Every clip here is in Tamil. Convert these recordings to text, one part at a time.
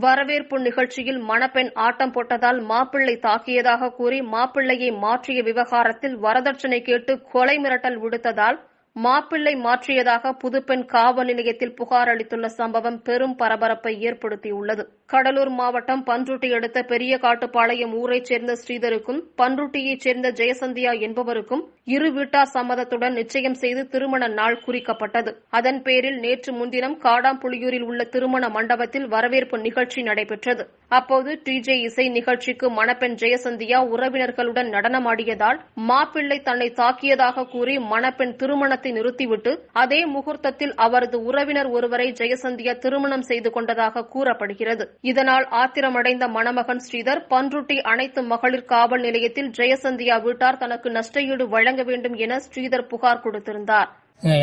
வரவேற்பு நிகழ்ச்சியில் மணப்பெண் ஆட்டம் போட்டதால் மாப்பிள்ளை தாக்கியதாக கூறி மாப்பிள்ளையை மாற்றிய விவகாரத்தில் வரதட்சணை கேட்டு கொலை மிரட்டல் விடுத்ததால் மாப்பிள்ளை மாற்றியதாக புதுப்பெண் காவல் நிலையத்தில் புகார் அளித்துள்ள சம்பவம் பெரும் பரபரப்பை ஏற்படுத்தியுள்ளது. கடலூர் மாவட்டம் பன்ருட்டி அடுத்த பெரிய காட்டுப்பாளையம் ஊரைச் சேர்ந்த ஸ்ரீதருக்கும் பன்ருட்டியைச் சேர்ந்த ஜெயசந்தியா என்பவருக்கும் இரு வீட்டார் சம்மதத்துடன் நிச்சயம் செய்து திருமண நாள் குறிக்கப்பட்டது. அதன் பேரில் நேற்று முன்தினம் காடாம்புளியூரில் உள்ள திருமண மண்டபத்தில் வரவேற்பு நிகழ்ச்சி நடைபெற்றது. அப்போது டிஜே இசை நிகழ்ச்சிக்கு மணப்பெண் ஜெயசந்தியா உறவினர்களுடன் நடனமாடியதால் மாப்பிள்ளை தன்னை தாக்கியதாக கூறி மணப்பெண் திருமண திருமணத்தை நிறுத்திவிட்டு அதே முகூர்த்தத்தில் அவரது உறவினர் ஒருவரை ஜெயசந்தியா திருமணம் செய்து கொண்டதாக கூறப்படுகிறது. இதனால் ஆத்திரமடைந்த மணமகன் ஸ்ரீதர் பன்ருட்டி அனைத்து மகளிர் காவல் நிலையத்தில் ஜெயசந்தியா வீட்டார் தனக்கு நஷ்டஈடு வழங்க வேண்டும் என ஸ்ரீதர் புகார் கொடுத்திருந்தார்.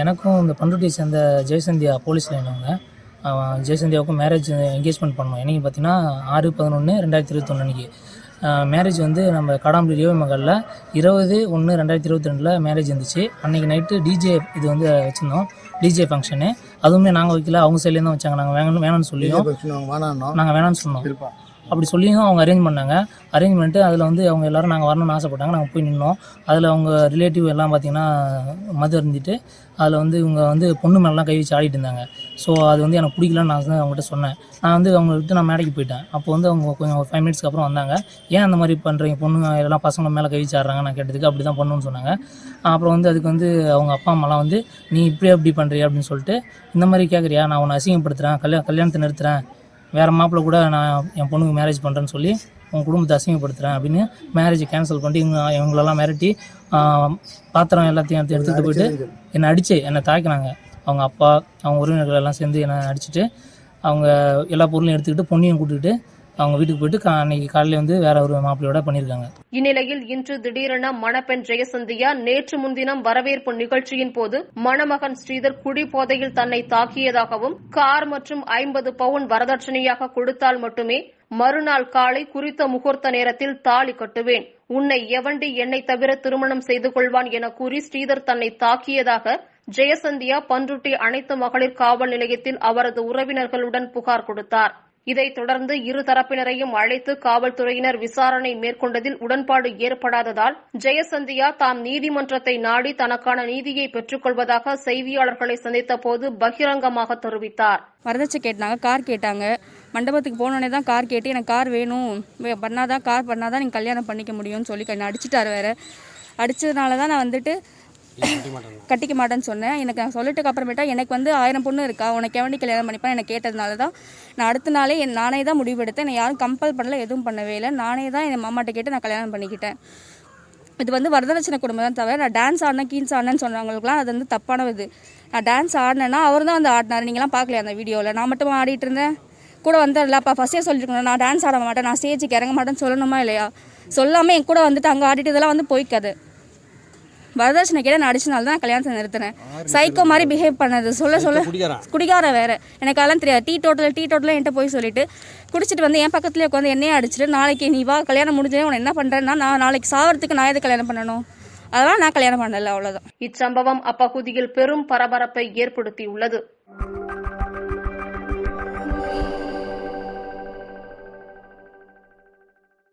எனக்கும் இந்த பண்ருட்டியை சேர்ந்த ஜெயசந்தியா போலீஸ் லைனவங்க ஜெயசந்தியாவுக்கும் மேரேஜ் என்கேஜ்மெண்ட் பண்ணோம் என்னைக்கு பார்த்தீங்கன்னா ஆறு பதினொன்று ரெண்டாயிரத்தி இருபத்தொன்னு அன்னைக்கு. மேரேஜ் வந்து நம்ம கடாம்புலி ரியோவி மகளில் இருபது ஒன்று ரெண்டாயிரத்தி இருபத்தி ரெண்டில் மேரேஜ் இருந்துச்சு. அன்றைக்கி நைட்டு டிஜே இது வந்து வச்சுருந்தோம். டிஜே ஃபங்க்ஷனு அதுவுமே நாங்கள் வைக்கல. அவங்க சைட்லேருந்து தான் வச்சாங்க. நாங்கள் வேணும் வேணாம்னு சொல்லியும். நாங்கள் வேணாம்னு சொன்னோம். அப்படி சொல்லியும் அவங்க அரேஞ்ச் பண்ணாங்க. அரேஞ்ச் பண்ணிட்டு அதில் வந்து அவங்க எல்லாரும் நாங்கள் வரணும்னு ஆசைப்பட்டாங்க. நாங்கள் போய் நின்னோம். அதில் அவங்க ரிலேட்டிவ் எல்லாம் பார்த்தீங்கன்னா மது இருந்துட்டு அதில் வந்து இவங்க வந்து பொண்ணு மேலாம் கை வச்சு ஆடிட்டு இருந்தாங்க. ஸோ அது வந்து எனக்கு பிடிக்கலன்னு நான் வந்து அவங்ககிட்ட சொன்னேன். நான் வந்து அவங்க விட்டு நான் மேடைக்கு போயிட்டேன். அப்போ வந்து அவங்க கொஞ்சம் ஒரு ஃபைவ் மினிட்ஸ்க்கு அப்புறம் வந்தாங்க. ஏன் அந்த மாதிரி பண்ணுறீங்க பொண்ணுங்க எல்லாம் பசங்க மேலே கை வச்சு ஆடுறாங்க. நான் கேட்டதுக்கு அப்படி தான் பண்ணணும்னு சொன்னாங்க. அப்புறம் வந்து அதுக்கு வந்து அவங்க அப்பா அம்மாலாம் வந்து நீ இப்படி அப்படி பண்ணுறியா அப்படின்னு சொல்லிட்டு இந்த மாதிரி கேட்குறியா நான் உன்னை அசிங்கப்படுத்துகிறேன் கல்யாண கல்யாணத்தை நிறுத்துறேன். வேறு மாப்பிள்ள கூட நான் என் பொண்ணுக்கு மேரேஜ் பண்ணுறேன்னு சொல்லி உன் குடும்பத்தை அசிங்கப்படுத்துகிறேன் அப்படின்னு மேரேஜ் கேன்சல் பண்ணிட்டு இவங்க இவங்களெல்லாம் மிரட்டி பாத்திரம் எல்லாத்தையும் எடுத்து எடுத்துகிட்டு போயிட்டு என்னை அடித்து என்னை தாக்கினாங்க. அவங்க அப்பா அவங்க உறவினர்கள் எல்லாம் சேர்ந்து என்னை அடிச்சுட்டு அவங்க எல்லா பொருளையும் எடுத்துக்கிட்டு பொண்ணையும் கூட்டிகிட்டு அவங்க வீட்டுக்கு போயிட்டு அன்னைக்கு வந்து வேற ஒரு மாப்பிள்ளையோட பண்ணியிருக்காங்க இந்நிலையில் இன்று திடீரென மணப்பெண் ஜெயசந்தியா நேற்று முன்தினம் வரவேற்பு நிகழ்ச்சியின் போது மணமகன் ஸ்ரீதர் குடி போதையில் தன்னை தாக்கியதாகவும் கார் மற்றும் ஐம்பது பவுன் வரதட்சணையாக கொடுத்தால் மட்டுமே மறுநாள் காலை குறித்த முகூர்த்த நேரத்தில் தாலி கட்டுவேன். உன்னை எவண்டி என்னை தவிர திருமணம் செய்து கொள்வான் என கூறி ஸ்ரீதர் தன்னை தாக்கியதாக ஜெயசந்தியா பன்ருட்டி அனைத்து மகளிர் காவல் நிலையத்தில் அவரது உறவினர்களுடன் புகார் கொடுத்தார். இதைத் தொடர்ந்து இரு தரப்பினரையும் அழைத்து காவல்துறையினர் விசாரணை மேற்கொண்டதில் உடன்பாடு ஏற்படாததால் ஜெயசந்தியா தாம் நீதிமன்றத்தை நாடி தனக்கான நீதியை பெற்றுக் கொள்வதாக செய்தியாளர்களை சந்தித்த போது பகிரங்கமாக தெரிவித்தார். வரதட்சை கேட்டாங்க கார் கேட்டாங்க. மண்டபத்துக்கு போனோடனே தான் கார் கேட்டு எனக்கு கார் வேணும். பண்ணாதான் கார் பண்ணாதான் நீங்கள் கல்யாணம் பண்ணிக்க முடியும்னு சொல்லி நான் அடிச்சிட்டாரு வேற. அடிச்சதுனால தான் நான் வந்துட்டு கட்டிக்க மாட்டேன்னு சொன்னேன். எனக்கு நான் சொல்லிட்டுக்கு அப்புறமேட்டா எனக்கு வந்து ஆயிரம் பொண்ணு இருக்கா? உனக்கு எவண்டி கல்யாணம் பண்ணிப்பேன். எனக்கு கேட்டதுனால தான் நான் அடுத்த நாளே என் நானே தான் முடிவெடுத்தேன். என்னை யாரும் கம்பல் பண்ணல எதுவும் பண்ணவே இல்லை. நானே தான் என் மாமாட்ட கேட்டு நான் கல்யாணம் பண்ணிக்கிட்டேன். இது வந்து வரதட்சணை குடும்பம் தான் தவிர நான் டான்ஸ் ஆடினேன் கீன்ஸ் ஆடினேன்னு சொன்னவங்களுக்குலாம் அது வந்து தப்பான இது. நான் டான்ஸ் ஆடினேன்னா அவர் தான் வந்து ஆடினார். நீங்களாம் பார்க்கலையா அந்த வீடியோவில் நான் மட்டும் ஆடிட்டு இருந்தேன்? கூட வந்துடலப்பா ஃபஸ்ட்டே சொல்லியிருக்கணும் நான் டான்ஸ் ஆட மாட்டேன். நான் ஸ்டேஜுக்கு இறங்க மாட்டேன்னு சொல்லணுமா இல்லையா? சொல்லாமல் என் கூட வந்துட்டு அங்கே ஆடிட்டு இதெல்லாம் வந்து போய்க்காது. வரதட்சணை கேட்ட நான் அடிச்சனால தான் கல்யாணத்தை நிறுத்தினேன். சைக்கோ மாதிரி பிஹேவ் பண்ணது. சொல்ல சொல்ல. குடிகார வேற. எனக்கு அதெல்லாம் தெரியாது. டீ டோட்டல் டீ டோட்டல் என்கிட்ட போய் சொல்லிட்டு குடிச்சிட்டு வந்து என் பக்கத்துலேயே உட்காந்து என்னையே அடிச்சிட்டு நாளைக்கு நீ வா கல்யாணம் முடிஞ்சே உன்னை என்ன பண்ணுறேன்னா நான் நாளைக்கு சாவறதுக்கு நான் எது கல்யாணம் பண்ணணும்? அதெல்லாம் நான் கல்யாணம் பண்ணல அவ்வளோதான் இச்சம்பவம் அப்பகுதியில் பெரும் பரபரப்பை ஏற்படுத்தியுள்ளது.